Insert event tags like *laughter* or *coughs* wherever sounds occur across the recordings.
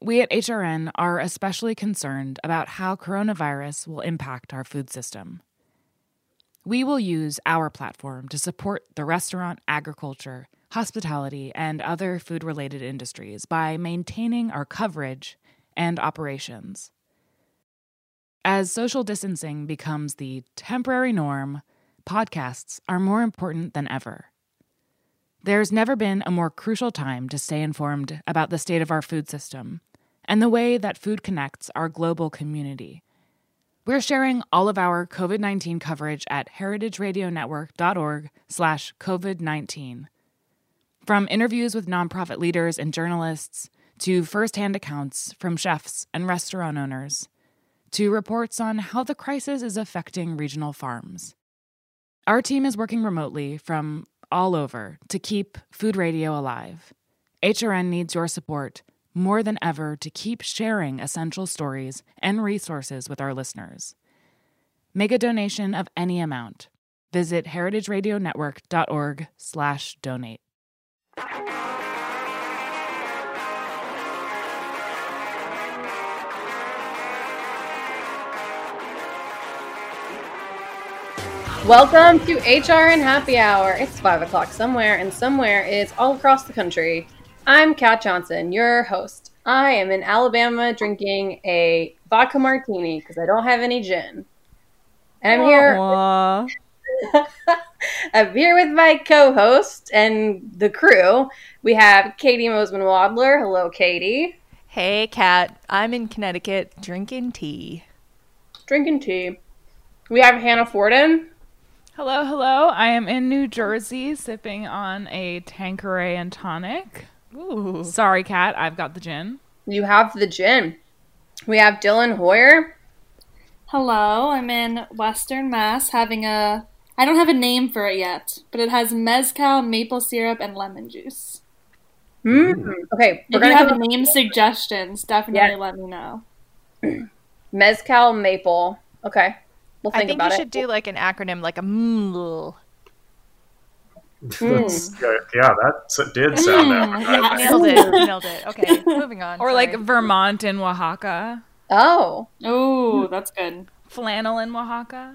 we at HRN are especially concerned about how coronavirus will impact our food system. We will use our platform to support the restaurant, agriculture, hospitality, and other food related industries by maintaining our coverage and operations. As social distancing becomes the temporary norm, podcasts are more important than ever. There's never been a more crucial time to stay informed about the state of our food system and the way that food connects our global community. We're sharing all of our COVID-19 coverage at heritageradionetwork.org/covid19. From interviews with nonprofit leaders and journalists to firsthand accounts from chefs and restaurant owners to reports on how the crisis is affecting regional farms. Our team is working remotely from all over to keep food radio alive. HRN needs your support more than ever to keep sharing essential stories and resources with our listeners. Make a donation of any amount. Visit heritageradionetwork.org/donate. Welcome to HRN Happy Hour. It's 5 o'clock somewhere, and somewhere is all across the country. I'm Kat Johnson, your host. I am in Alabama drinking a vodka martini because I don't have any gin. And I'm here. *laughs* I'm here with my co-host and the crew. We have Katie Mosman Wadler. Hello, Katie. Hey, Kat. I'm in Connecticut drinking tea. Drinking tea. We have Hannah Fordin. Hello, hello. I am in New Jersey sipping on a Tanqueray and tonic. Ooh. Sorry, Kat, I've got the gin. You have the gin. We have Dylan Hoyer. Hello, I'm in Western Mass having a. I don't have a name for it yet, but it has mezcal, maple syrup, and lemon juice. Mm. Okay, if you have name suggestions, definitely Yeah. let me know. *clears throat* mezcal maple. Okay, we'll think, I think about you it. should do like an acronym, like a ML. That's, uh, yeah, that did sound Mm, yeah. Nailed it. Nailed it. Okay, moving on. Or like Vermont in Oaxaca. Oh, Oh, that's good. Flannel in Oaxaca.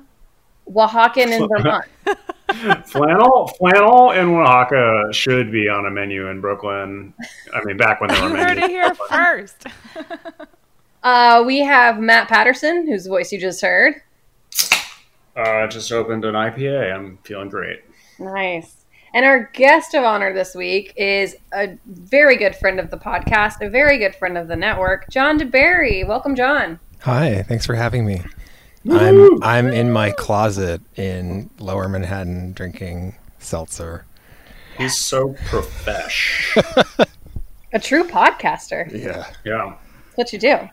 Oaxacan in *laughs* Vermont. Flannel, flannel in Oaxaca should be on a menu in Brooklyn. I mean, back when there were *laughs* You heard menus. it here *laughs* first. Uh, we have Matt Patterson, whose voice you just heard. Uh, just opened an IPA. I'm feeling great. Nice. And our guest of honor this week is a very good friend of the podcast, a very good friend of the network, John deBary. Welcome, John. Hi, thanks for having me. I'm I'm in my closet in Lower Manhattan drinking seltzer. He's so profesh. *laughs* A true podcaster. Yeah. Yeah. That's what you do.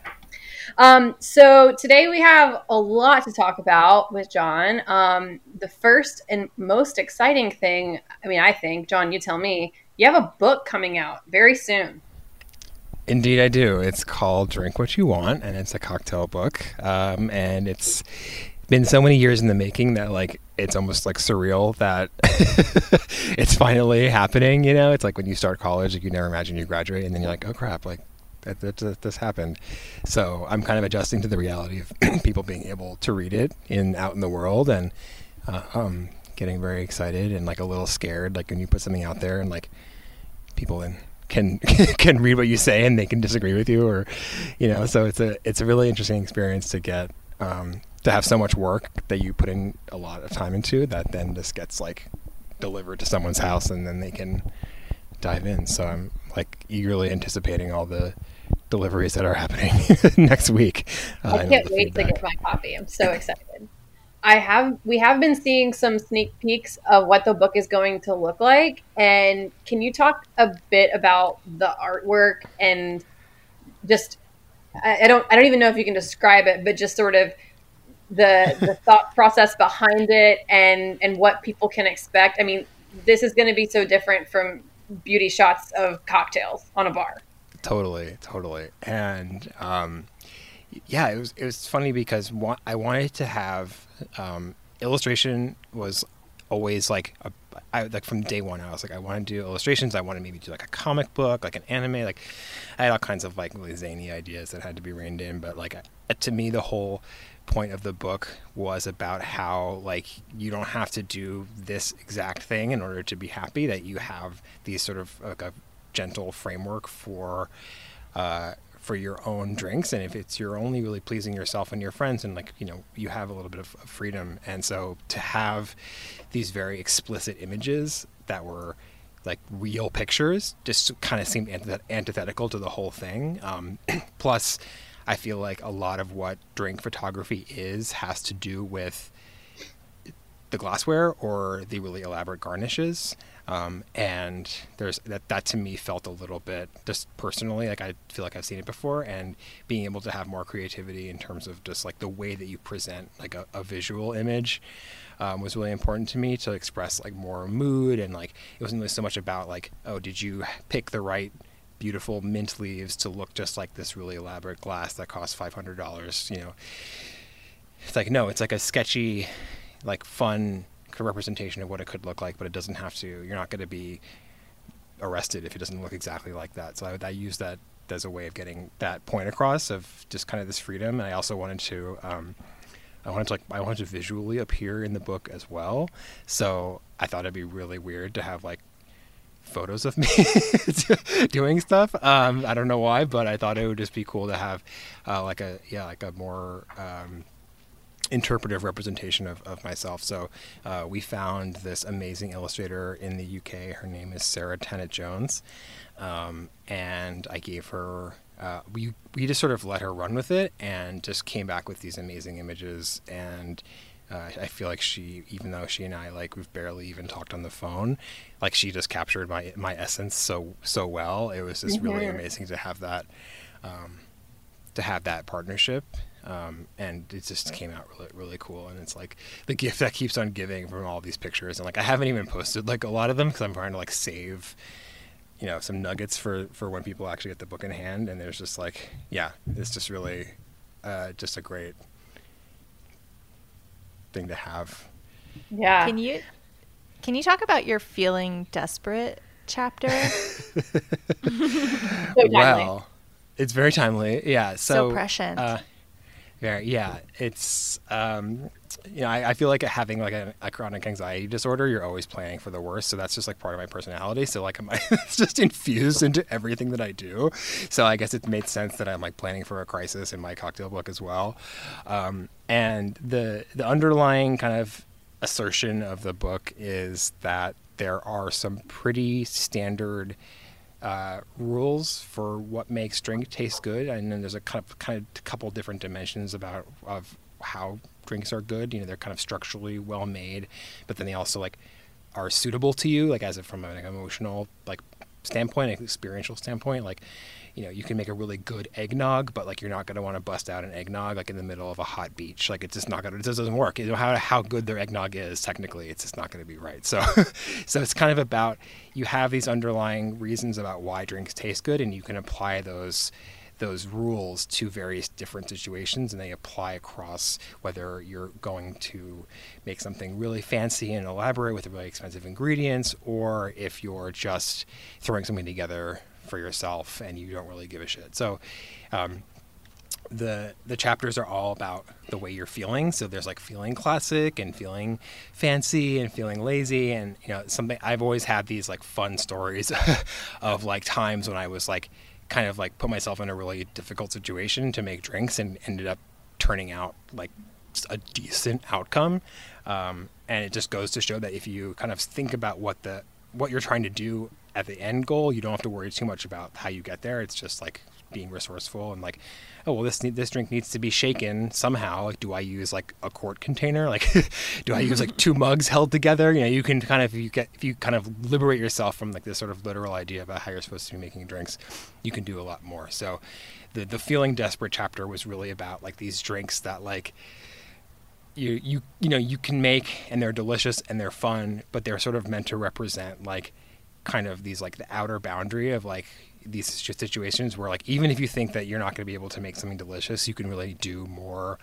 Um, so today we have a lot to talk about with John. Um, the first and most exciting thing, I mean, I think, John, you tell me, you have a book coming out very soon. Indeed, I do. It's called Drink What You Want, and it's a cocktail book. Um, and it's been so many years in the making that like it's almost like surreal that *laughs* it's finally happening. You know, it's like when you start college, like you never imagine you graduate, and then you're like, oh crap, like that, that, that this happened. So I'm kind of adjusting to the reality of *clears throat* people being able to read it in out in the world, and uh, um, getting very excited and like a little scared, like when you put something out there and like people in can *laughs* can read what you say and they can disagree with you or you know so it's a it's a really interesting experience to get um, to have so much work that you put in a lot of time into that then just gets like delivered to someone's house and then they can dive in so i'm like eagerly anticipating all the deliveries that are happening *laughs* next week uh, i can't wait feedback. to get my copy i'm so excited I have we have been seeing some sneak peeks of what the book is going to look like and can you talk a bit about the artwork and just I, I don't I don't even know if you can describe it but just sort of the the *laughs* thought process behind it and and what people can expect. I mean, this is going to be so different from beauty shots of cocktails on a bar. Totally, totally. And um yeah, it was it was funny because I wanted to have um, illustration was always like a, I, like from day one. I was like, I want to do illustrations. I want to maybe do like a comic book, like an anime. Like I had all kinds of like really zany ideas that had to be reined in. But like to me, the whole point of the book was about how like you don't have to do this exact thing in order to be happy. That you have these sort of like a gentle framework for. Uh, for your own drinks and if it's you're only really pleasing yourself and your friends and like you know you have a little bit of freedom. And so to have these very explicit images that were like real pictures just kind of seemed antithetical to the whole thing. Um, *clears throat* plus i feel like a lot of what drink photography is has to do with the glassware or the really elaborate garnishes um, and there's that that to me felt a little bit just personally like I feel like I've seen it before and being able to have more creativity in terms of just like the way that you present like a, a visual image um, was really important to me to express like more mood and like it wasn't really so much about like oh did you pick the right beautiful mint leaves to look just like this really elaborate glass that costs five hundred dollars you know? It's like no it's like a sketchy like fun representation of what it could look like, but it doesn't have to. You're not going to be arrested if it doesn't look exactly like that. So I, I use that as a way of getting that point across of just kind of this freedom. And I also wanted to, um, I wanted to like, I wanted to visually appear in the book as well. So I thought it'd be really weird to have like photos of me *laughs* doing stuff. Um, I don't know why, but I thought it would just be cool to have uh, like a yeah, like a more um, interpretive representation of, of myself. So uh, we found this amazing illustrator in the UK. Her name is Sarah Tanat-Jones. Um, and I gave her, uh, we, we just sort of let her run with it and just came back with these amazing images. And uh, I feel like she, even though she and I, like, we've barely even talked on the phone, like, she just captured my, my essence so, so well. It was just mm-hmm. really amazing to have that, um, to have that partnership um, and it just came out really really cool. And it's like the gift that keeps on giving from all these pictures. And like i haven't even posted like a lot of them because i'm trying to like save you know some nuggets for for when people actually get the book in hand. And there's just like yeah it's just really uh, just a great thing to have. Yeah. Can you can you talk about your feeling desperate chapter? *laughs* So well it's very timely. Yeah so, so prescient. uh, very, yeah. It's, um, you know, I, I, feel like having like a, a, chronic anxiety disorder, you're always planning for the worst. So that's just like part of my personality. So like, *laughs* it's just infused into everything that I do. So I guess it made sense that I'm like planning for a crisis in my cocktail book as well. Um, and the the underlying kind of assertion of the book is that there are some pretty standard uh, rules for what makes drink taste good, and then there's a kind of kind of couple different dimensions about of how drinks are good. You know, they're kind of structurally well made, but then they also like are suitable to you, like as from an emotional like standpoint, an experiential standpoint, like you know, you can make a really good eggnog, but like you're not going to want to bust out an eggnog like in the middle of a hot beach. Like it's just not going to, it just doesn't work. You know, how, how good their eggnog is technically, it's just not going to be right. So, *laughs* so it's kind of about, you have these underlying reasons about why drinks taste good and you can apply those, those rules to various different situations and they apply across whether you're going to make something really fancy and elaborate with really expensive ingredients or if you're just throwing something together for yourself and you don't really give a shit. So, um, the the chapters are all about the way you're feeling. So there's like feeling classic and feeling fancy and feeling lazy and you know something I've always had these like fun stories *laughs* of like times when I was like kind of like put myself in a really difficult situation to make drinks and ended up turning out like a decent outcome. Um, and it just goes to show that if you kind of think about what the what you're trying to do at the end goal, you don't have to worry too much about how you get there. It's just like being resourceful and like, oh well, this this drink needs to be shaken somehow. Like, do I use like a quart container? Like, *laughs* do I use like two mugs held together? You know, you can kind of if you get if you kind of liberate yourself from like this sort of literal idea about how you're supposed to be making drinks, you can do a lot more. So, the the feeling desperate chapter was really about like these drinks that like you you you know you can make and they're delicious and they're fun, but they're sort of meant to represent like kind of these like the outer boundary of like these situations where like even if you think that you're not going to be able to make something delicious, you can really do more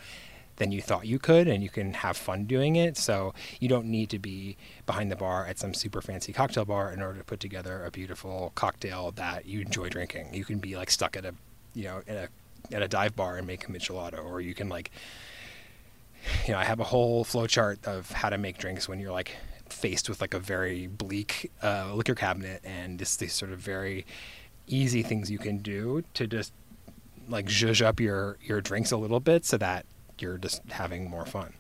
than you thought you could and you can have fun doing it. So you don't need to be behind the bar at some super fancy cocktail bar in order to put together a beautiful cocktail that you enjoy drinking. You can be like stuck at a you know, at a at a dive bar and make a michelada or you can like you know, I have a whole flowchart of how to make drinks when you're like faced with like a very bleak uh, liquor cabinet and just these sort of very easy things you can do to just like zhuzh up your your drinks a little bit so that you're just having more fun.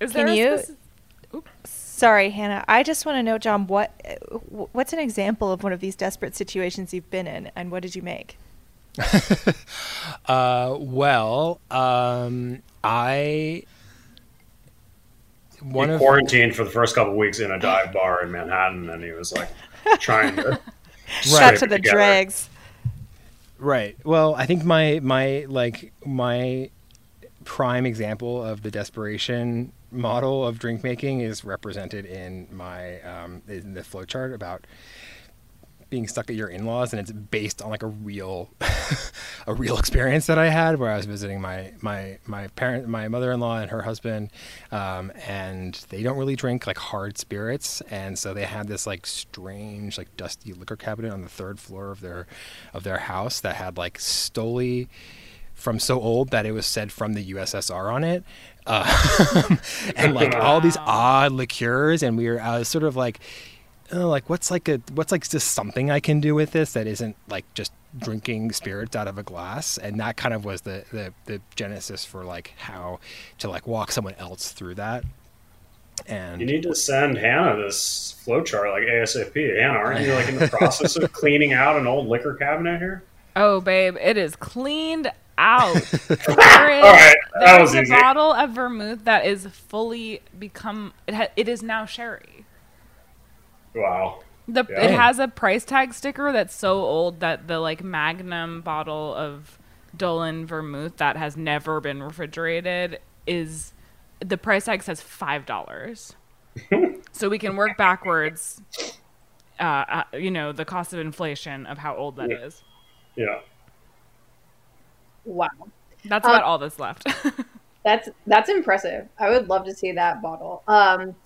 Is Can you? Sorry, Hannah. I just want to know, John, what what's an example of one of these desperate situations you've been in, and what did you make? *laughs* uh, well, um, I one he quarantined for the first couple weeks in a dive bar in Manhattan, and he was like trying to *laughs* right. to the together. dregs. Right. Well, I think my my like my prime example of the desperation model of drink making is represented in my um, in the flowchart about being stuck at your in-laws and it's based on like a real *laughs* a real experience that I had where I was visiting my my my parent my mother-in-law and her husband um, and they don't really drink like hard spirits and so they had this like strange like dusty liquor cabinet on the third floor of their of their house that had like Stoli from so old that it was said from the USSR on it uh, *laughs* and like all these odd liqueurs and we were I was sort of like oh, like what's like a what's like just something I can do with this that isn't like just drinking spirits out of a glass and that kind of was the the, the genesis for like how to like walk someone else through that and you need to send Hannah this flowchart like ASAP. Hannah, aren't you like in the *laughs* process of cleaning out an old liquor cabinet here? Oh, babe, it is cleaned out. *laughs* there is, right, there is a easy. bottle of vermouth that is fully become it. Ha- it is now sherry. Wow. The yeah. it has a price tag sticker that's so old that the like Magnum bottle of Dolin vermouth that has never been refrigerated is the price tag says five dollars. *laughs* so we can work backwards. Uh, uh, you know the cost of inflation of how old that yeah. is. yeah. Wow. That's about um, all that's left. *laughs* that's that's impressive. I would love to see that bottle. Um,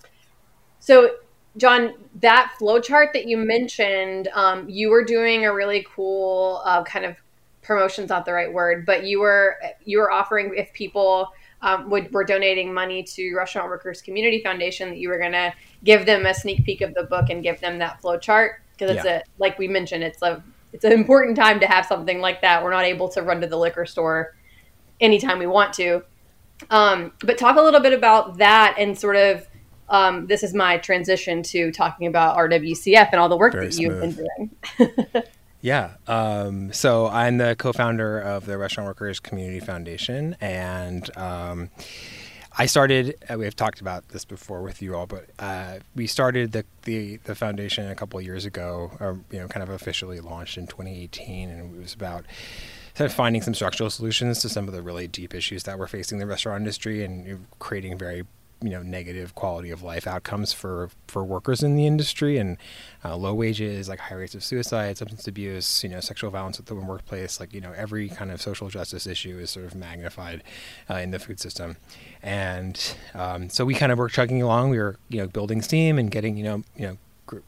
so John, that flowchart that you mentioned, um, you were doing a really cool uh, kind of promotion's not the right word, but you were you were offering if people um, would were donating money to Restaurant Workers Community Foundation that you were going to give them a sneak peek of the book and give them that flowchart because it's yeah. a like we mentioned it's a it's an important time to have something like that. We're not able to run to the liquor store anytime we want to. Um, but talk a little bit about that and sort of um, this is my transition to talking about RWCF and all the work Very that you've been doing. *laughs* yeah. Um, so I'm the co-founder of the Restaurant Workers Community Foundation, and um, I started. Uh, we have talked about this before with you all, but uh, we started the, the, the foundation a couple of years ago. Or, you know, kind of officially launched in 2018, and it was about of finding some structural solutions to some of the really deep issues that we're facing the restaurant industry and creating very you know negative quality of life outcomes for for workers in the industry and uh, low wages, like high rates of suicide, substance abuse, you know, sexual violence at the workplace, like you know every kind of social justice issue is sort of magnified uh, in the food system, and um, so we kind of were chugging along. We were you know building steam and getting you know you know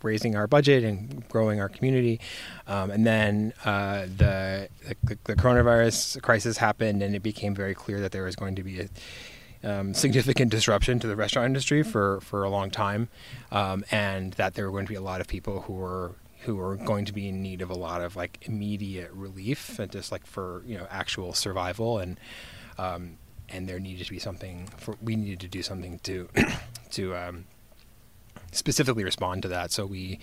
raising our budget and growing our community. Um, and then uh, the, the, the coronavirus crisis happened, and it became very clear that there was going to be a um, significant disruption to the restaurant industry for for a long time, um, and that there were going to be a lot of people who were who were going to be in need of a lot of like immediate relief, and just like for you know actual survival and. Um, and there needed to be something for we needed to do something to *coughs* to um, specifically respond to that. So we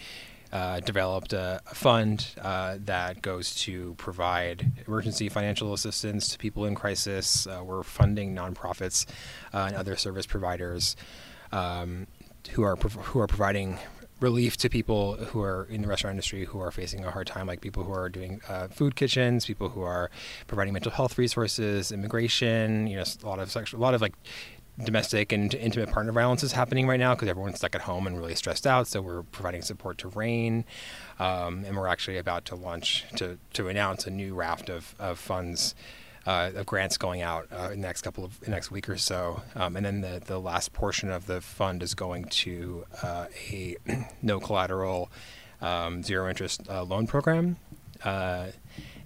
uh, developed a, a fund uh, that goes to provide emergency financial assistance to people in crisis. Uh, we're funding nonprofits uh, and other service providers um, who are who are providing relief to people who are in the restaurant industry who are facing a hard time, like people who are doing uh, food kitchens, people who are providing mental health resources, immigration. You know, a lot of sexual, a lot of like domestic and intimate partner violence is happening right now because everyone's stuck at home and really stressed out. So we're providing support to RAINN, um, and we're actually about to launch to to announce a new raft of of funds. Uh, of grants going out uh, in the next couple of next week or so, um, and then the the last portion of the fund is going to uh, a *clears throat* no collateral, um, zero interest uh, loan program, uh,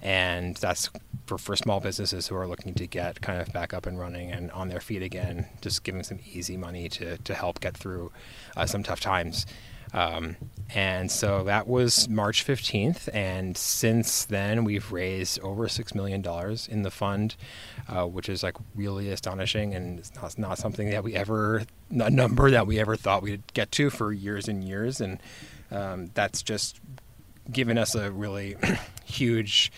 and that's for, for small businesses who are looking to get kind of back up and running and on their feet again, just giving some easy money to, to help get through uh, some tough times. Um, and so that was March 15th. And since then, we've raised over $6 million in the fund, uh, which is like really astonishing. And it's not, not something that we ever, a number that we ever thought we'd get to for years and years. And um, that's just given us a really *clears throat* huge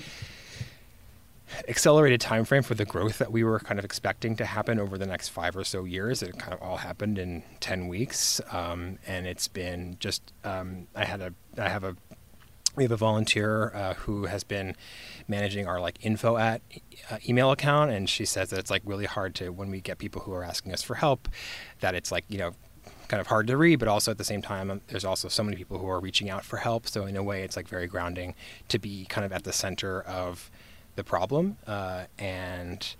accelerated time frame for the growth that we were kind of expecting to happen over the next five or so years. It kind of all happened in ten weeks, um, and it's been just. Um, I had a. I have a. We have a volunteer uh, who has been managing our like info at uh, email account, and she says that it's like really hard to when we get people who are asking us for help, that it's like you know kind of hard to read, but also at the same time, um, there's also so many people who are reaching out for help. So in a way, it's like very grounding to be kind of at the center of the problem uh, and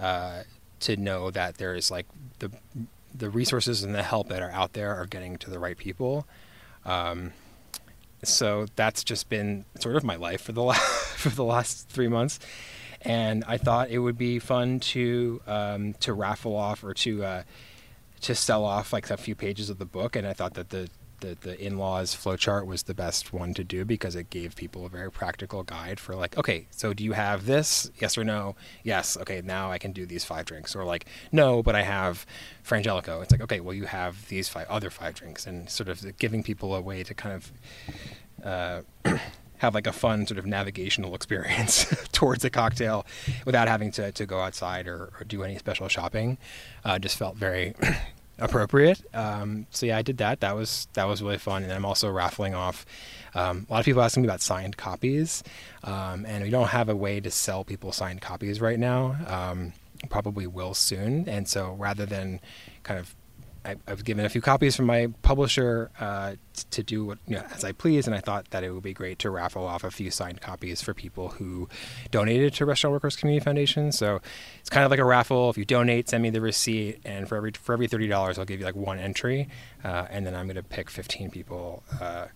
uh, to know that there is like the the resources and the help that are out there are getting to the right people. Um, so that's just been sort of my life for the last *laughs* for the last three months, and I thought it would be fun to um, to raffle off or to uh, to sell off like a few pages of the book, and I thought that the the, the in-laws flowchart was the best one to do because it gave people a very practical guide for like, okay, so do you have this? Yes or no? Yes. Okay, now I can do these five drinks. Or like, no, but I have Frangelico. It's like, okay, well you have these five other five drinks, and sort of giving people a way to kind of. Uh, *clears throat* have like a fun sort of navigational experience *laughs* towards a cocktail without having to, to go outside or, or do any special shopping. Uh, just felt very *clears throat* appropriate. Um, so yeah, I did that. That was that was really fun. And I'm also raffling off. Um, a lot of people asking me about signed copies, um, and we don't have a way to sell people signed copies right now. Um, probably will soon. And so rather than kind of I, have given a few copies from my publisher uh, to do what, you know, as I please, and I thought that it would be great to raffle off a few signed copies for people who donated to Restaurant Workers Community Foundation. So it's kind of like a raffle. If you donate, send me the receipt, and for every for every thirty dollars, I'll give you like one entry, uh, and then I'm going to pick fifteen people uh,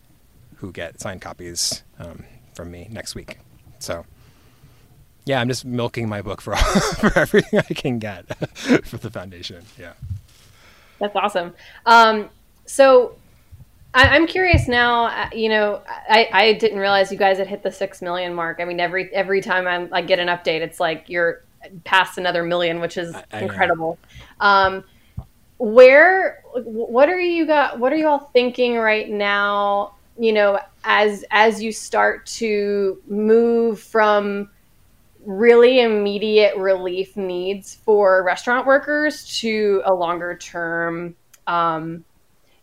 who get signed copies um, from me next week. So yeah, I'm just milking my book for *laughs* for everything I can get *laughs* for the foundation. Yeah. That's awesome. Um, so I, am curious now. Uh, you know, I, I didn't realize you guys had hit the six million mark. I mean, every every time I'm, I get an update, it's like you're past another million, which is I, incredible. Um, where, what are you got? What are you all thinking right now? You know, as as you start to move from really immediate relief needs for restaurant workers to a longer term um,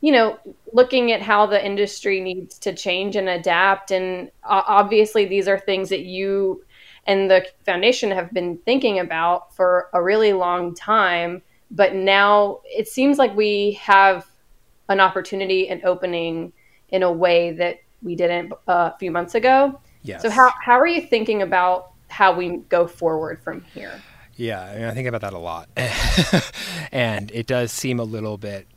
you know looking at how the industry needs to change and adapt and uh, obviously these are things that you and the foundation have been thinking about for a really long time but now it seems like we have an opportunity and opening in a way that we didn't uh, a few months ago. Yes. So how how are you thinking about how we go forward from here? Yeah, I, mean, I think about that a lot, *laughs* and it does seem a little bit,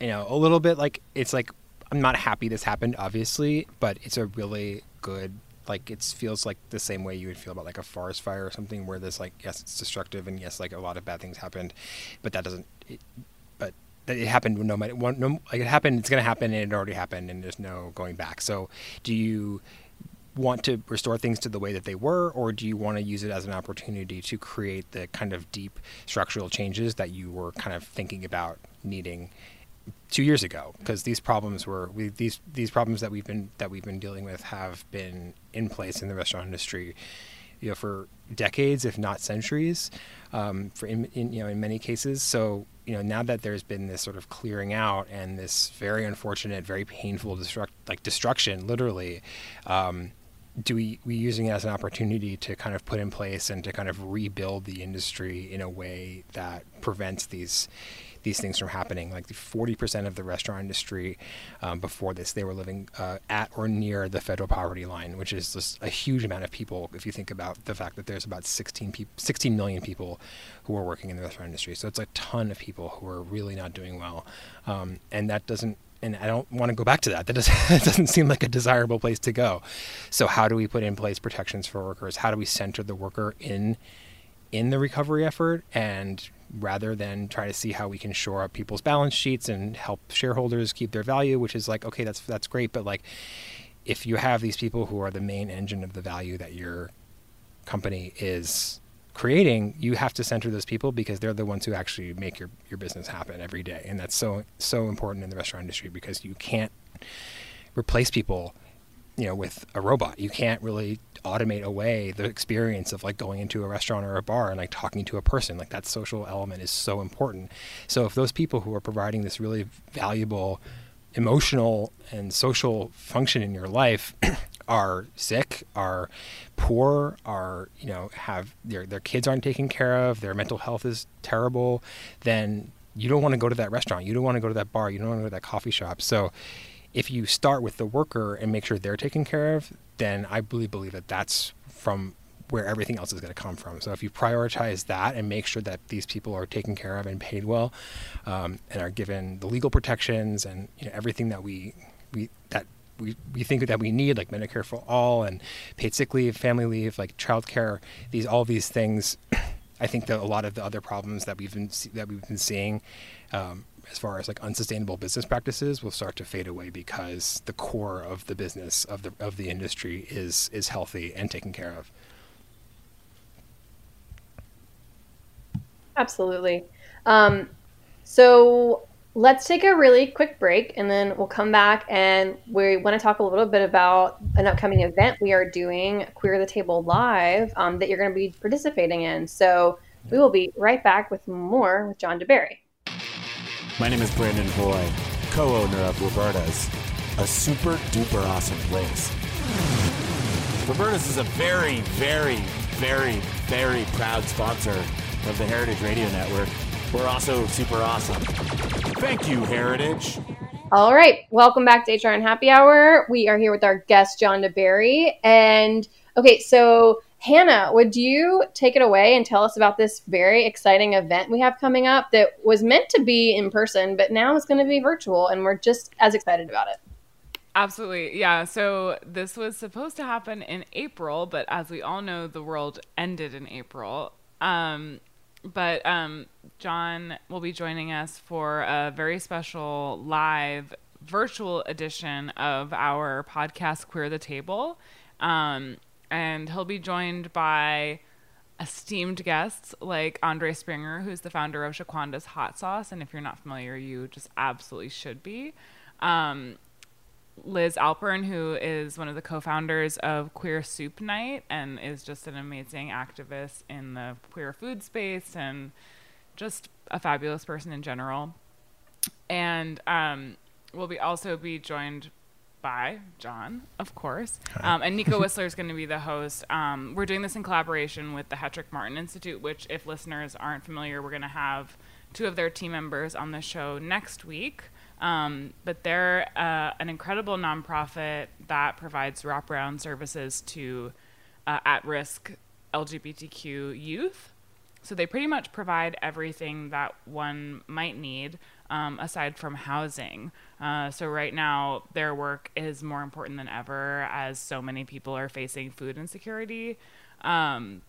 you know, a little bit like it's like I'm not happy this happened, obviously, but it's a really good like it feels like the same way you would feel about like a forest fire or something where there's like yes it's destructive and yes like a lot of bad things happened but that doesn't it, but it happened no matter no like it happened it's going to happen and it already happened and there's no going back so do you want to restore things to the way that they were, or do you want to use it as an opportunity to create the kind of deep structural changes that you were kind of thinking about needing two years ago? Because these problems were we, these these problems that we've been that we've been dealing with have been in place in the restaurant industry, you know, for decades, if not centuries, um, for in, in you know in many cases. So you know now that there's been this sort of clearing out and this very unfortunate, very painful destruct like destruction, literally. Um, do we we using it as an opportunity to kind of put in place and to kind of rebuild the industry in a way that prevents these these things from happening. Like 40% of the restaurant industry um, before this, they were living uh, at or near the federal poverty line, which is just a huge amount of people if you think about the fact that there's about 16, pe- 16 million people who are working in the restaurant industry. So it's a ton of people who are really not doing well. Um, and that doesn't and I don't want to go back to that. That doesn't, *laughs* doesn't seem like a desirable place to go. So how do we put in place protections for workers? How do we center the worker in in the recovery effort and rather than try to see how we can shore up people's balance sheets and help shareholders keep their value, which is like okay, that's that's great, but like if you have these people who are the main engine of the value that your company is creating, you have to center those people because they're the ones who actually make your, your business happen every day. And that's so so important in the restaurant industry because you can't replace people, you know, with a robot. You can't really automate away the experience of like going into a restaurant or a bar and like talking to a person. Like that social element is so important. So if those people who are providing this really valuable emotional and social function in your life *clears throat* are sick, are poor, are you know have their their kids aren't taken care of, their mental health is terrible, then you don't want to go to that restaurant, you don't want to go to that bar, you don't want to go to that coffee shop. So if you start with the worker and make sure they're taken care of, then I really believe that that's from where everything else is going to come from. So if you prioritize that and make sure that these people are taken care of and paid well, um, and are given the legal protections and you know, everything that we we that we, we think that we need, like Medicare for all and paid sick leave, family leave, like childcare, these all these things. *clears throat* I think that a lot of the other problems that we've been that we've been seeing um, as far as like unsustainable business practices will start to fade away because the core of the business of the of the industry is is healthy and taken care of. Absolutely. Um, so let's take a really quick break and then we'll come back and we want to talk a little bit about an upcoming event we are doing, Queer the Table Live, um, that you're going to be participating in. So we will be right back with more with John deBary. My name is Brandon Hoy, co owner of Roberta's, a super duper awesome place. Roberta's is a very, very, very, very proud sponsor of the Heritage Radio Network. We're also super awesome. Thank you, Heritage. All right, welcome back to HRN Happy Hour. We are here with our guest, John deBary. And okay, so Hannah, would you take it away and tell us about this very exciting event we have coming up that was meant to be in person, but now it's going to be virtual, and we're just as excited about it? Absolutely. Yeah. So this was supposed to happen in April, but as we all know, the world ended in April. Um, but um, John will be joining us for a very special live virtual edition of our podcast, Queer the Table. Um, and he'll be joined by esteemed guests like Andre Springer, who's the founder of Shaquanda's Hot Sauce. And if you're not familiar, you just absolutely should be. Um, Liz Alpern, who is one of the co founders of Queer Soup Night and is just an amazing activist in the queer food space and just a fabulous person in general. And um, we'll be also be joined by John, of course. Um, and Nico Whistler is going to be the host. Um, we're doing this in collaboration with the Hetrick Martin Institute, which, if listeners aren't familiar, we're going to have two of their team members on the show next week. Um, but they're uh, an incredible nonprofit that provides wraparound services to uh, at risk LGBTQ youth. So they pretty much provide everything that one might need um, aside from housing. Uh, so right now, their work is more important than ever as so many people are facing food insecurity. Um,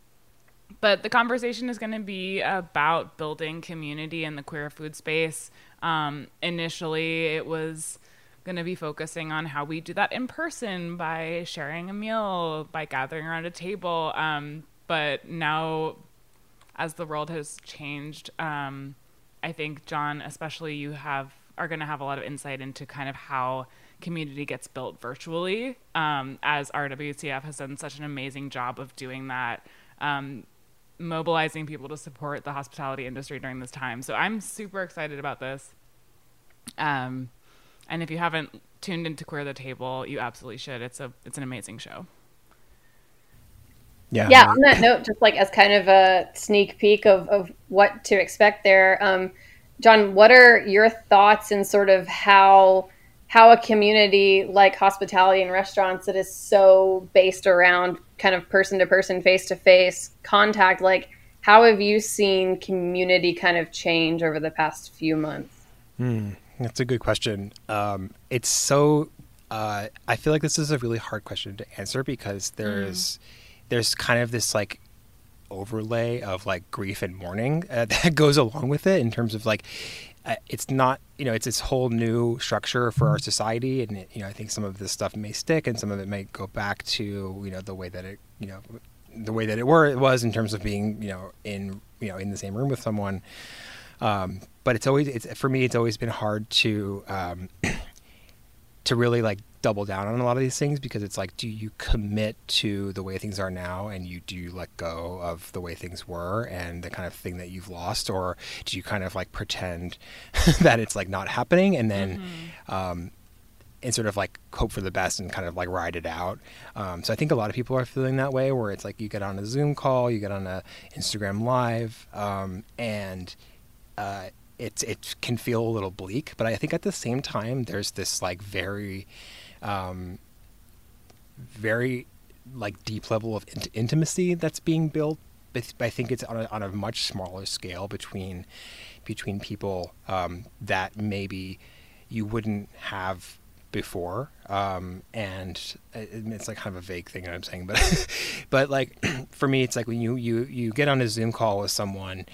but the conversation is going to be about building community in the queer food space. Um, initially, it was going to be focusing on how we do that in person by sharing a meal, by gathering around a table. Um, but now, as the world has changed, um, I think John, especially you have are going to have a lot of insight into kind of how community gets built virtually. Um, as RWCF has done such an amazing job of doing that, um, mobilizing people to support the hospitality industry during this time. So I'm super excited about this. Um, and if you haven't tuned into Queer the Table, you absolutely should. It's a it's an amazing show. Yeah. Yeah. On that note, just like as kind of a sneak peek of, of what to expect there, um, John, what are your thoughts and sort of how how a community like hospitality and restaurants that is so based around kind of person to person, face to face contact, like how have you seen community kind of change over the past few months? Hmm, that's a good question. Um, it's so. Uh, I feel like this is a really hard question to answer because there's. Mm there's kind of this like overlay of like grief and mourning uh, *laughs* that goes along with it in terms of like uh, it's not you know it's this whole new structure for our society and it, you know i think some of this stuff may stick and some of it may go back to you know the way that it you know the way that it were it was in terms of being you know in you know in the same room with someone. Um, but it's always it's for me it's always been hard to um, *clears throat* to really like double down on a lot of these things because it's like, do you commit to the way things are now and you do you let go of the way things were and the kind of thing that you've lost, or do you kind of like pretend *laughs* that it's like not happening and then mm-hmm. um, and sort of like hope for the best and kind of like ride it out. Um, so I think a lot of people are feeling that way, where it's like you get on a Zoom call, you get on a Instagram live, um, and uh, it it can feel a little bleak. But I think at the same time, there's this like very um, very like deep level of int- intimacy that's being built. But I think it's on a, on a much smaller scale between between people um, that maybe you wouldn't have before. Um, and it's like kind of a vague thing that I'm saying, but *laughs* but like *clears throat* for me, it's like when you you you get on a Zoom call with someone.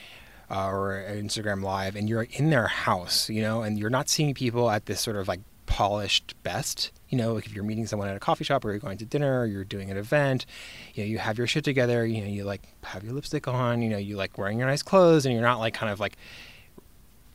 Uh, or Instagram live, and you're in their house, you know, and you're not seeing people at this sort of like polished best you know, like if you're meeting someone at a coffee shop or you're going to dinner or you're doing an event, you know, you have your shit together, you know, you like have your lipstick on, you know, you like wearing your nice clothes and you're not like kind of like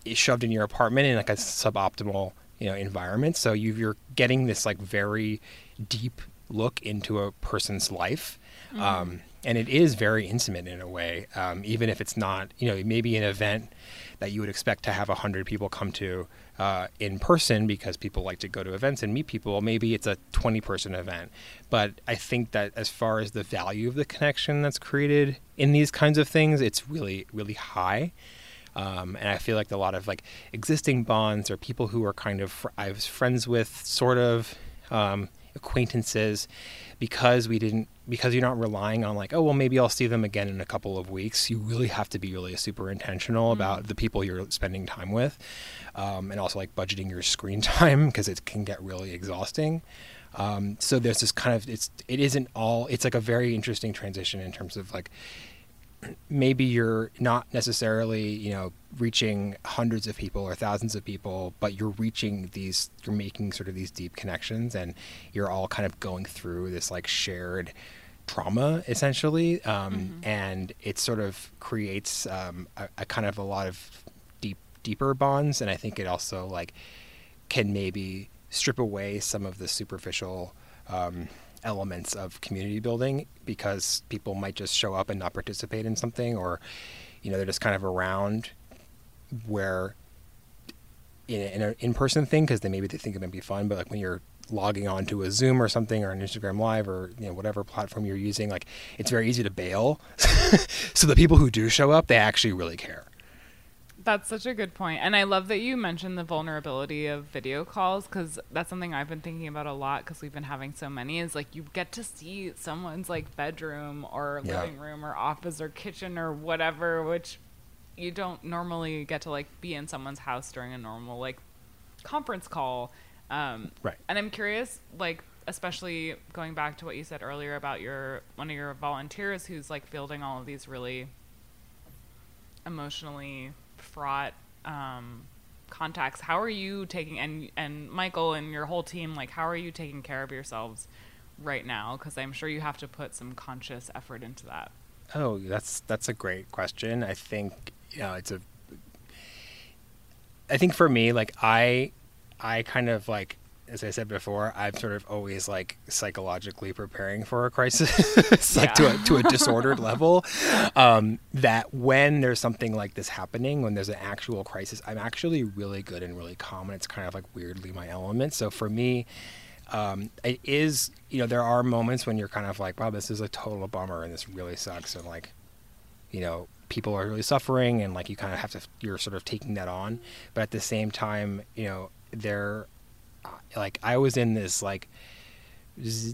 shoved in your apartment in like a suboptimal, you know, environment. So you are getting this like very deep look into a person's life. Mm-hmm. Um, and it is very intimate in a way, um, even if it's not, you know, maybe an event that you would expect to have a hundred people come to uh, in person because people like to go to events and meet people. Maybe it's a 20 person event. But I think that as far as the value of the connection that's created in these kinds of things, it's really, really high. Um, and I feel like a lot of like existing bonds or people who are kind of I was friends with, sort of um, acquaintances, because we didn't because you're not relying on like oh well maybe I'll see them again in a couple of weeks. You really have to be really super intentional mm-hmm. about the people you're spending time with um, and also like budgeting your screen *laughs* time because it can get really exhausting. Um, so there's this kind of it's it isn't all it's like a very interesting transition in terms of like maybe you're not necessarily you know reaching hundreds of people or thousands of people but you're reaching these you're making sort of these deep connections and you're all kind of going through this like shared trauma essentially um, mm-hmm. and it sort of creates um, a, a, kind of a lot of deep deeper bonds, and I think it also like can maybe strip away some of the superficial um, elements of community building because people might just show up and not participate in something, or you know they're just kind of around where in, in an in-person thing because they maybe they think it might be fun, but like when you're logging on to a Zoom or something or an Instagram Live or you know whatever platform you're using, like it's very easy to bail. *laughs* so the people who do show up, they actually really care That's such a good point. And I love that you mentioned the vulnerability of video calls because that's something I've been thinking about a lot because we've been having so many is like you get to see someone's like bedroom or yeah. living room or office or kitchen or whatever, which you don't normally get to like be in someone's house during a normal like conference call. Um, right. And I'm curious, like, especially going back to what you said earlier about your one of your volunteers who's like fielding all of these really emotionally fraught um, contacts. How are you taking and and Michael and your whole team like how are you taking care of yourselves right now? Because I'm sure you have to put some conscious effort into that. Oh, that's that's a great question. I think you know it's a. I think for me, like I, I kind of like as I said before, I'm sort of always like psychologically preparing for a crisis, *laughs* like to a, to a disordered level. Um, that when there's something like this happening, when there's an actual crisis, I'm actually really good and really calm, and it's kind of like weirdly my element. So for me, um, it is you know there are moments when you're kind of like, wow, this is a total bummer, and this really sucks, and like, you know, people are really suffering, and like you kind of have to you're sort of taking that on, but at the same time, you know, there like I was in this like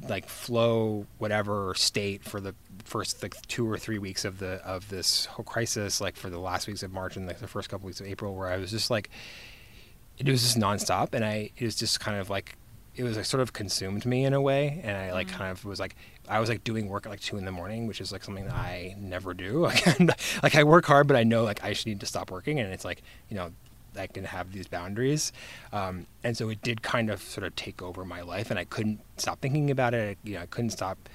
like flow whatever state for the first like two or three weeks of the of this whole crisis like for the last weeks of march and like the first couple weeks of april where i was just like it was just nonstop and i it was just kind of like it was like sort of consumed me in a way and i like mm-hmm. kind of was like i was like doing work at like two in the morning which is like something that i never do like, *laughs* like i work hard but i know like i should need to stop working and it's like you know I can have these boundaries. Um, and so it did kind of sort of take over my life, and I couldn't stop thinking about it. You know, I couldn't stop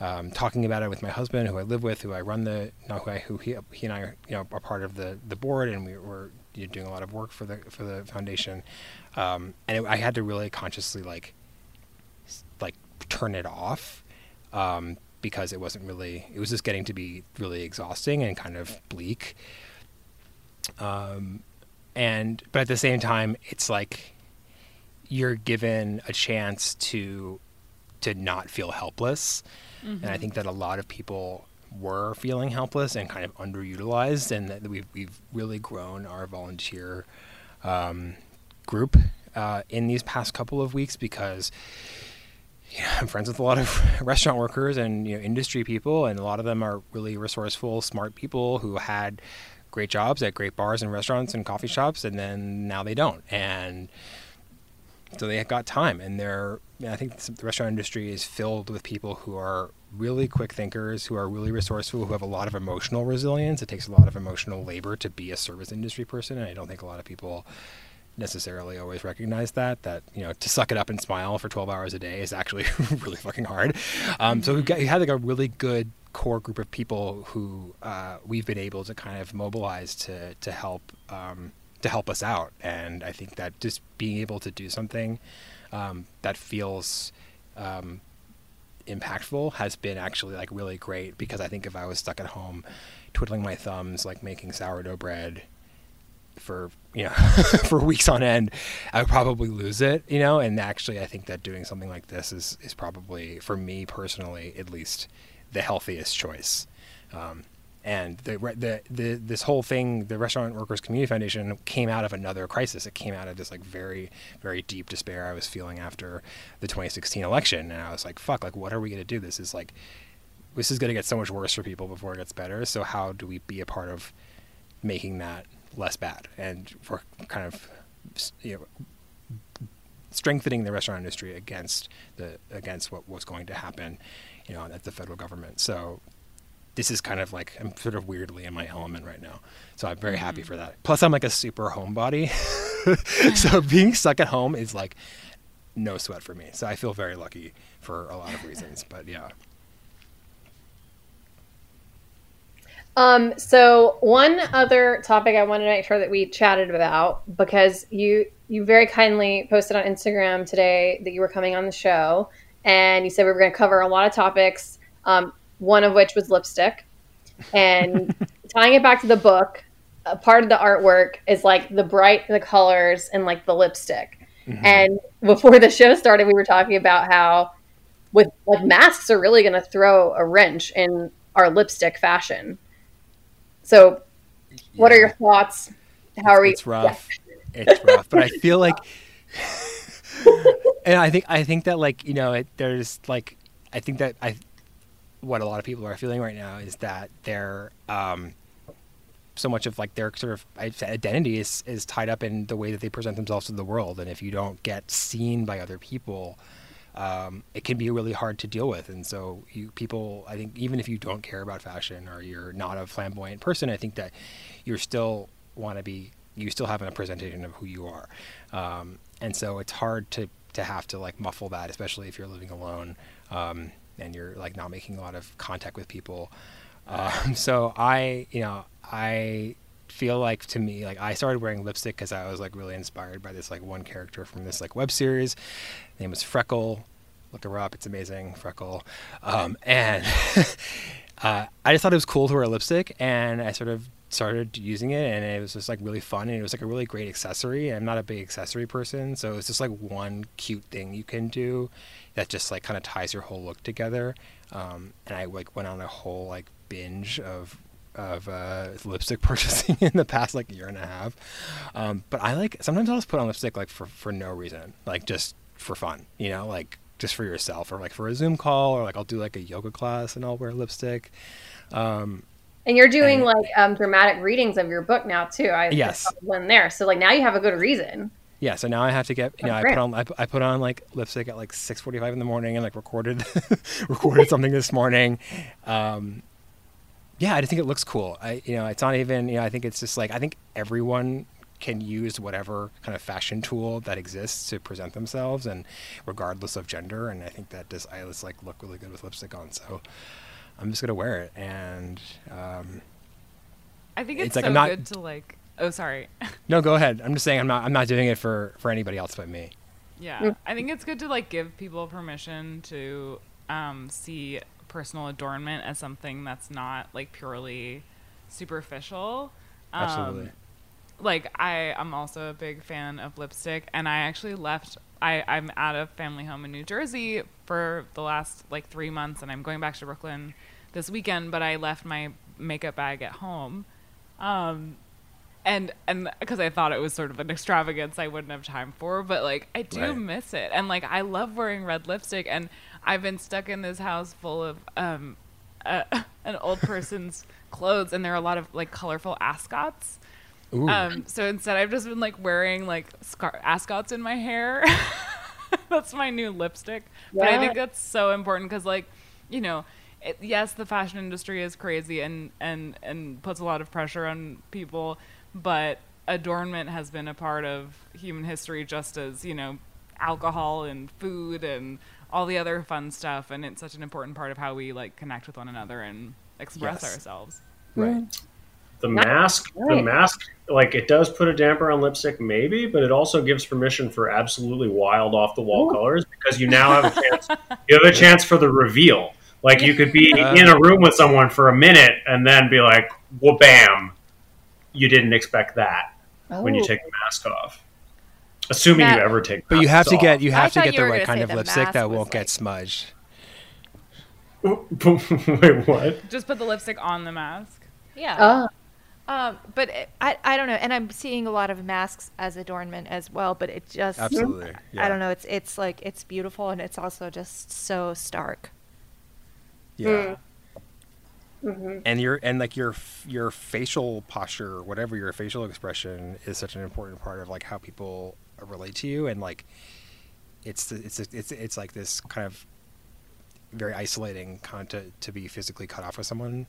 um, talking about it with my husband, who I live with, who I run the, not who I, who he, he and I, are, you know, are part of the the board, and we were you know, doing a lot of work for the for the foundation. Um, and it, I had to really consciously like like turn it off um, because it wasn't really it was just getting to be really exhausting and kind of bleak. Um, and but at the same time it's like you're given a chance to to not feel helpless mm-hmm. and i mm-hmm. think that a lot of people were feeling helpless and kind of underutilized and that we've, we've really grown our volunteer um, group uh, in these past couple of weeks because you know, I'm friends with a lot of *laughs* restaurant workers and you know, industry people, and a lot of them are really resourceful, smart people who had great jobs at great bars and restaurants and coffee shops, and then now they don't. And so they have got time, and they're. I think the restaurant industry is filled with people who are really quick thinkers, who are really resourceful, who have a lot of emotional resilience. It takes a lot of emotional labor to be a service industry person, and I don't think a lot of people necessarily always recognize that that you know to suck it up and smile for 12 hours a day is actually *laughs* really fucking hard um, so we, got, we had like a really good core group of people who uh, we've been able to kind of mobilize to to help um, to help us out. And I think that just being able to do something um, that feels um, impactful has been actually like really great because I think if I was stuck at home twiddling my thumbs like making sourdough bread for you know *laughs* for weeks on end I would probably lose it you know and actually I think that doing something like this is is probably for me personally at least the healthiest choice. Um, and the, the, the, this whole thing, the Restaurant Workers Community Foundation came out of another crisis. It came out of this like very, very deep despair I was feeling after the 2016 election. And I was like, fuck, like, what are we going to do? This is like, this is going to get so much worse for people before it gets better. So how do we be a part of making that less bad? And for kind of, you know, strengthening the restaurant industry against the, against what was going to happen you know, at the federal government. So this is kind of like I'm sort of weirdly in my element right now. So I'm very mm-hmm. happy for that. Plus, I'm like a super homebody, *laughs* so *laughs* being stuck at home is like no sweat for me. So I feel very lucky for a lot of reasons. *laughs* But yeah. Um, so one other topic I wanted to make sure that we chatted about because you you very kindly posted on Instagram today that you were coming on the show and you said we were going to cover a lot of topics, um, one of which was lipstick. And *laughs* tying it back to the book, a part of the artwork is like the bright the colors and like the lipstick. Mm-hmm. And before the show started, we were talking about how with like masks are really going to throw a wrench in our lipstick fashion. So, yeah. what are your thoughts How are we? It's rough. Yeah. It's rough, but I feel like, *laughs* and I think I think that like you know it, there's like I think that I what a lot of people are feeling right now is that they're um, so much of like their sort of identity is, is tied up in the way that they present themselves to the world. And if you don't get seen by other people um, it can be really hard to deal with. And so you people i think even if you don't care about fashion or you're not a flamboyant person i think that you're still want to be you still have a presentation of who you are. Um, and so it's hard to to have to like muffle that especially if you're living alone um, and you're like not making a lot of contact with people um, *laughs* so I, you know, I feel like to me, like I started wearing lipstick because I was like really inspired by this like one character from this like web series. Name was Freckle. Look her up; it's amazing, Freckle. Um, and *laughs* uh, I just thought it was cool to wear lipstick, and I sort of started using it and it was just like really fun and it was like a really great accessory i'm not a big accessory person so it's just like one cute thing you can do that just like kind of ties your whole look together um, and i like went on a whole like binge of of uh, lipstick *laughs* purchasing in the past like year and a half. Um, but I like sometimes I'll just put on lipstick like for for no reason, like just for fun, you know, like just for yourself or like for a Zoom call or like I'll do like a yoga class and I'll wear lipstick. Um, and you're doing and, like um, dramatic readings of your book now too. I yes, one there. So like now you have a good reason. Yeah, so now I have to get you know I put on I, I put on like lipstick at like six forty five in the morning and like recorded *laughs* recorded something this morning, um, yeah, I just think it looks cool. I, you know, it's not even, you know, I think it's just like, I think everyone can use whatever kind of fashion tool that exists to present themselves and regardless of gender. And I think that does, I just like look really good with lipstick on. So I'm just going to wear it. And, um, I think it's, it's like so I'm not, good to like, oh, sorry. *laughs* no, go ahead. I'm just saying I'm not, I'm not doing it for, for anybody else but me. Yeah. I think it's good to like give people permission to, um, see personal adornment as something that's not like purely superficial. Um, Absolutely. Like I, I'm also a big fan of lipstick, and I actually left. I, I'm at a family home in New Jersey for the last like three months, and I'm going back to Brooklyn this weekend. But I left my makeup bag at home, um, and and because I thought it was sort of an extravagance I wouldn't have time for, but like I do right. miss it, and like I love wearing red lipstick, and I've been stuck in this house full of um, uh, *laughs* an old person's clothes, and there are a lot of like colorful ascots. Um, so instead, I've just been like wearing like scar- ascots in my hair. *laughs* that's my new lipstick. Yeah. But I think that's so important because, like, you know, it, yes, the fashion industry is crazy and and and puts a lot of pressure on people, but adornment has been a part of human history just as you know alcohol and food and all the other fun stuff and it's such an important part of how we like connect with one another and express yes. ourselves. Right. The mask right. the mask like it does put a damper on lipstick maybe but it also gives permission for absolutely wild off the wall colors because you now have a chance you have a *laughs* chance for the reveal like you could be uh, in a room with someone for a minute and then be like well bam you didn't expect that oh. when you oh. take the mask off Assuming that, you ever take. The mask off. But you have to get you have I to get the right kind of lipstick that won't like... get smudged. *laughs* Wait, what? Just put the lipstick on the mask. Yeah. Uh. Um, but it, I I don't know, and I'm seeing a lot of masks as adornment as well. But it just absolutely. Yeah. I don't know. It's it's like it's beautiful, and it's also just so stark. Yeah. Mm. Mm-hmm. And your and like your your facial posture, whatever your facial expression, is such an important part of like how people relate to you and like it's it's it's it's like this kind of very isolating kind to to be physically cut off with someone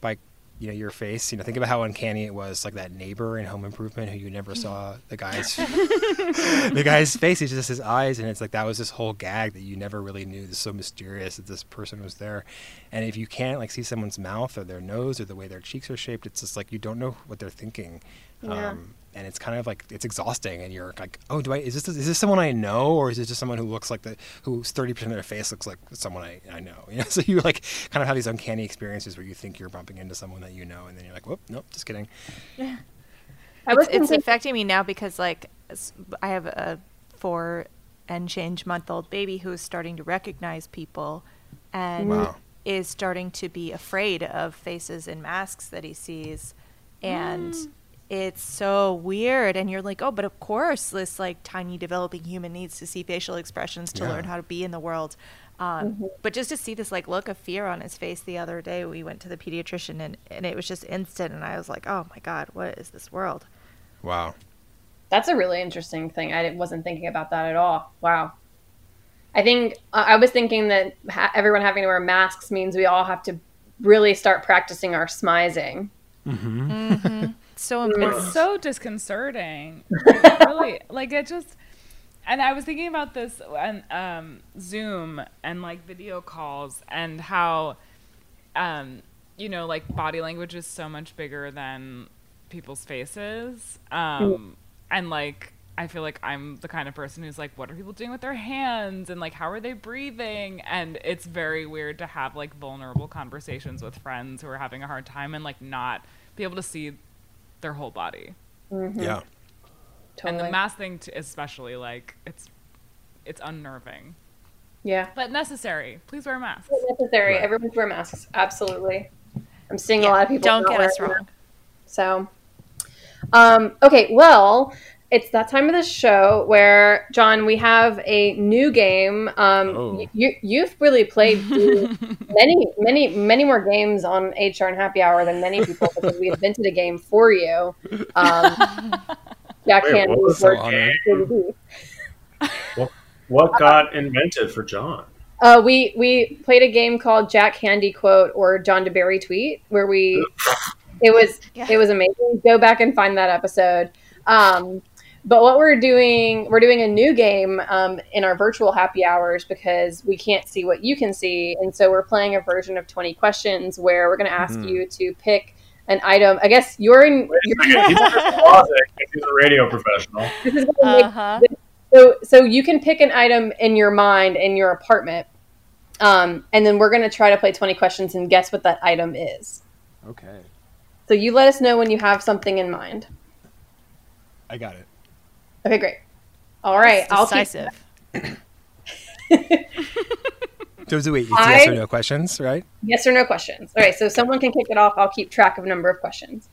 by you know your face you know think about how uncanny it was like that neighbor in home improvement who you never saw the guy's *laughs* *laughs* the guy's face he's just his eyes and it's like that was this whole gag that you never really knew. This so mysterious that this person was there. And if you can't like see someone's mouth or their nose or the way their cheeks are shaped it's just like you don't know what they're thinking. Yeah. um, and it's kind of like it's exhausting and you're like oh do i is this is this someone i know or is this just someone who looks like the who's 30% of their face looks like someone i, I know? *laughs* You know so you like kind of have these uncanny experiences where you think you're bumping into someone that you know and then you're like whoop nope just kidding. *laughs* Yeah it's, it's affecting me now because like i have a four and change month old baby who is starting to recognize people and wow. is starting to be afraid of faces and masks that he sees and mm it's so weird and you're like oh but of course this like tiny developing human needs to see facial expressions to Yeah. learn how to be in the world um, Mm-hmm. but just to see this like look of fear on his face the other day we went to the pediatrician and, and it was just instant and i was like oh my god what is this world Wow. That's a really interesting thing. I wasn't thinking about that at all. Wow. I think uh, I was thinking that ha- everyone having to wear masks means we all have to really start practicing our smizing. So It's so disconcerting. *laughs* Really, like it just. And I was thinking about this and um, Zoom and like video calls and how, um, you know, like body language is so much bigger than people's faces. Um, and like, I feel like I'm the kind of person who's like, what are people doing with their hands? And like, how are they breathing? And it's very weird to have like vulnerable conversations with friends who are having a hard time and like not be able to see their whole body. Yeah. Totally. And the mask thing, t- especially, like it's it's unnerving, yeah. but necessary. Please wear masks. Necessary. Right. Everyone's wear masks. Absolutely. I'm seeing a lot of people. don't get us wearing wrong So, um, okay, well, it's that time of the show where John, we have a new game. Um, Oh. y- you you've really played *laughs* many, many, many more games on HRN Happy Hour than many people *laughs* because we invented a game for you. Um, *laughs* Jack Wait, Handey what was So What got invented for John? Uh, we we played a game called Jack Handey quote or John deBary tweet where we it was Yeah. it was amazing. Go back and find that episode. Um, but what we're doing, we're doing a new game um, in our virtual happy hours because we can't see what you can see, and so we're playing a version of Twenty Questions where we're going to ask Mhm. you to pick an item. I guess you're in. Wait a *laughs* You're, second, he's in his he's a radio professional. this is gonna make uh-huh so so you can pick an item in your mind in your apartment um, and then we're going to try to play 20 questions and guess what that item is Okay. so you let us know when you have something in mind I got it. Okay great all right i'll keep decisive Those are wait, it's I- yes or no questions, right? yes or no questions all right so someone can kick it off i'll keep track of number of questions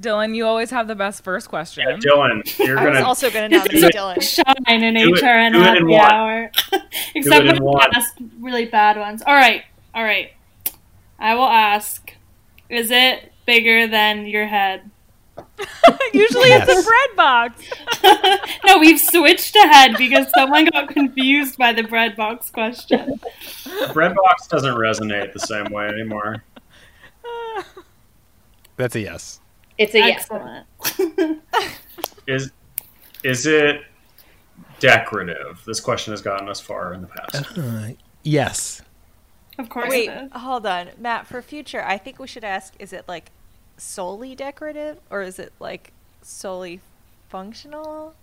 Dylan, you always have the best first question. Yeah, Dylan, you're i was gonna also going to nominate dylan Shine in Do it- HRN it in happy one. hour. *laughs* Except it in when one. Ask really bad ones. All right, all right. I will ask: Is it bigger than your head? *laughs* Usually Yes. it's a bread box. *laughs* no, we've switched ahead because someone got confused by the bread box question. Bread box doesn't resonate the same way anymore. *laughs* That's a yes. it's a yes Is is it decorative? This question has gotten us far in the past. Uh, yes. Of course Wait, it is. hold on, Matt. For future, I think we should ask: Is it like solely decorative, or is it like solely functional?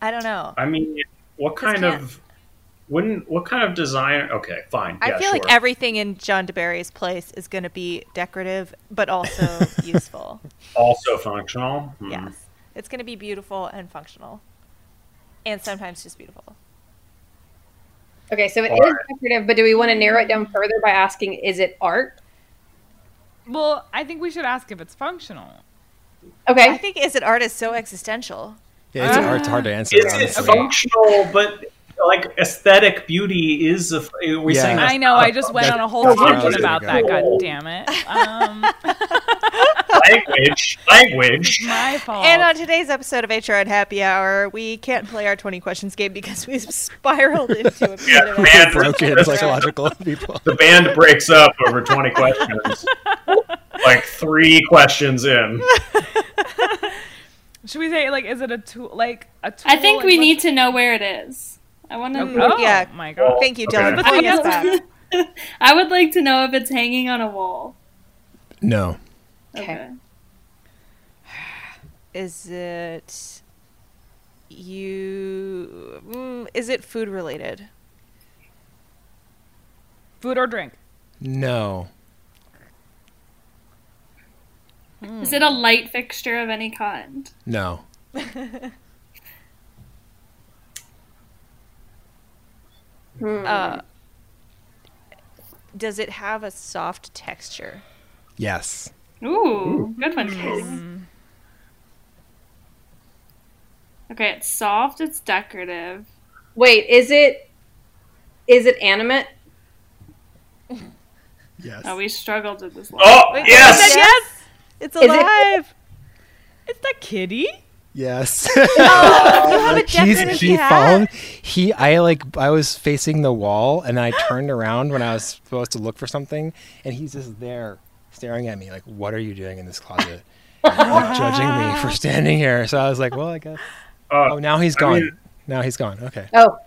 I don't know. I mean, what kind of wouldn't what kind of design? Okay, fine. I yeah, feel like everything in John deBary's place is going to be decorative, but also *laughs* useful. also functional. Hmm. Yes, it's going to be beautiful and functional, and sometimes just beautiful. okay so it is All right. decorative but do we want to narrow it down further by asking is it art Well, I think we should ask if it's functional. okay I think "Is it art?" is so existential. Yeah, it's, Ah. hard, it's hard to answer. Is it functional? But like aesthetic beauty is a. Are we Yeah. saying I know. not I just went That- on a whole that's where I tangent about that. God damn it! Um, *laughs* language. Language. my fault. And on today's episode of HRN Happy Hour, we can't play our 20 questions game because we've spiraled into a bit Yeah, of a man. broken psychological people. The band breaks up over twenty questions. *laughs* like three questions in. *laughs* Should we say like, is it a tool? Like a tool? I think like, we what's- need to know where it is. I want to. Oh Yeah. my god! Thank you, Okay. Dylan. But Bring then. I would like to know if it's hanging on a wall. No. Okay. *sighs* Is it you? Mm, is it food related? Food or drink? No. Is it a light fixture of any kind? No. *laughs* Hmm. Uh, does it have a soft texture? Yes. Ooh, good one, Katie. Okay, it's soft. It's decorative. Wait, is it is it animate? *laughs* Yes. Oh, we struggled with this. Oh Wait, yes. yes, it's Is it- alive. It's the kitty. Yes. *laughs* *laughs* Oh, you have a He's, he cat. followed. He, I like, I was facing the wall, and I turned around when I was supposed to look for something, and he's just there, staring at me, like, "What are you doing in this closet?" like, *laughs* judging me for standing here. So I was like, "Well, I guess." Uh, Oh, now he's I gone. mean- now he's gone. Okay. Oh,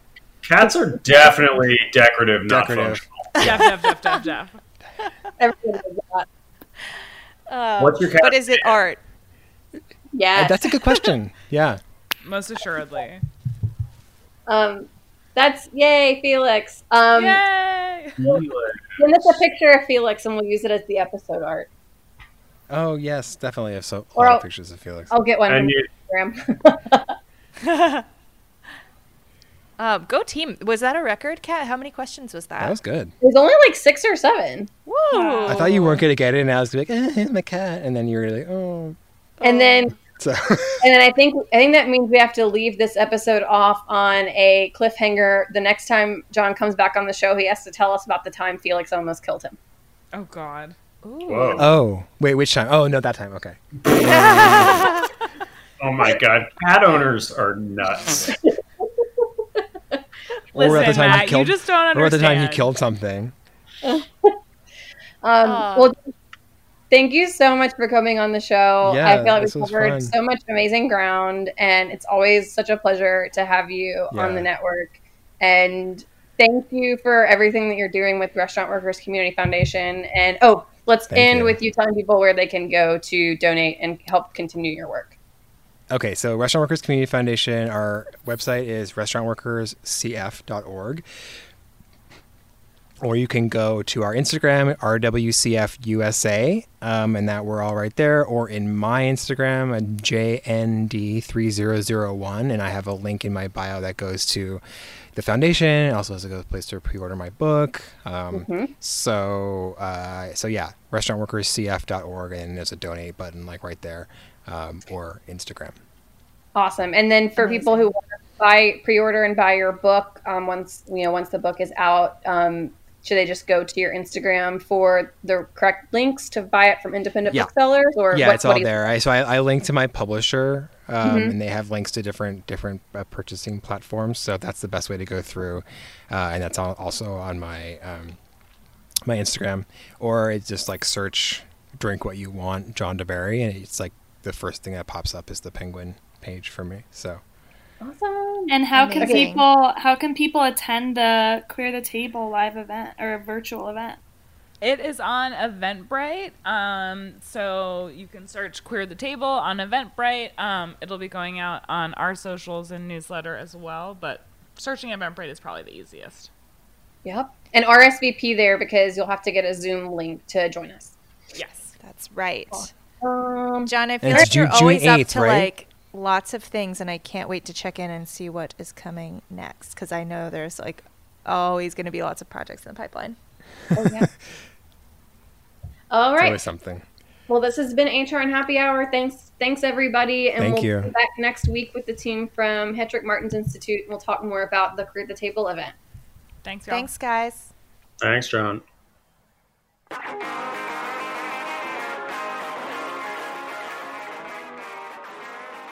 Cats are definitely decorative, not Decorative. functional. Jeff, Jeff, Jeff, Jeff, Jeff. *laughs* everyone does that. Uh, What's your cat But is it art? Yeah. Uh, That's a good question. *laughs* Yeah. Most assuredly. um, that's yay, Felix. Um, Yay! send us a picture of Felix, and we'll use it as the episode art. Oh yes, definitely. I have so a lot I'll- of pictures of Felix. I'll get one And from you, Instagram. Um, *laughs* go team. Was that a record, Cat? How many questions was that? That was good. It was only like six or seven. Woo! I thought you weren't gonna get it, and I was like, *laughs* eh, "Here's my cat," and then you were like, "Oh." And then So *laughs* and then I think I think that means we have to leave this episode off on a cliffhanger. The next time John comes back on the show, he has to tell us about the time Felix almost killed him. Oh God. whoa. Oh, wait, which time? Oh, no, that time. Okay. *laughs* Oh my god, cat owners are nuts. *laughs* or at the time Matt, he killed, you just don't or at the time he killed something. Um, Aw. well, thank you so much for coming on the show. Yeah, I feel like we was covered so much amazing ground, and it's always such a pleasure to have you on the network. And thank you for everything that you're doing with Restaurant Workers Community Foundation. And oh, let's Thank end you. with you telling people where they can go to donate and help continue your work. Okay, so Restaurant Workers Community Foundation, our website is restaurantworkerscf.org. Or you can go to our Instagram, RWCFUSA, um, and that we're all right there. Or in my Instagram, uh, JND3001, and I have a link in my bio that goes to the foundation. It also has a good place to pre-order my book. Um, So, uh, so yeah, restaurantworkerscf.org, and there's a donate button like right there, um, or Instagram. Awesome. And then for people who want to buy pre-order and buy your book, um, once you know once the book is out, um, should they just go to your Instagram for the correct links to buy it from independent Yeah. booksellers? Or yeah, what, it's all there. I, so I, I link to my publisher, um, Mhm. and they have links to different different uh, purchasing platforms. So that's the best way to go through, uh, and that's al- also on my um, my Instagram. Or it's just like search "drink what you want" John deBary, and it's like the first thing that pops up is the Penguin page for me. So Awesome. And how can people how can people attend the Queer the Table live event or a virtual event? It is on Eventbrite. Um, so you can search Queer the Table on Eventbrite. Um, it'll be going out on our socials and newsletter as well, but searching Eventbrite is probably the easiest. Yep. And RSVP there because you'll have to get a Zoom link to join us. Yes. That's right. Um, John, I feel it's like you're June always up 8th, to right? like lots of things, and I can't wait to check in and see what is coming next because I know there's like always going to be lots of projects in the pipeline. oh, yeah. *laughs* All it's always something. Well, this has been HRN Happy Hour. Thanks, thanks everybody, and Thank we'll you. be back next week with the team from Hetrick Martins Institute. and We'll talk more about the Career at the Table event. Thanks, y'all. Thanks, guys. Thanks, John.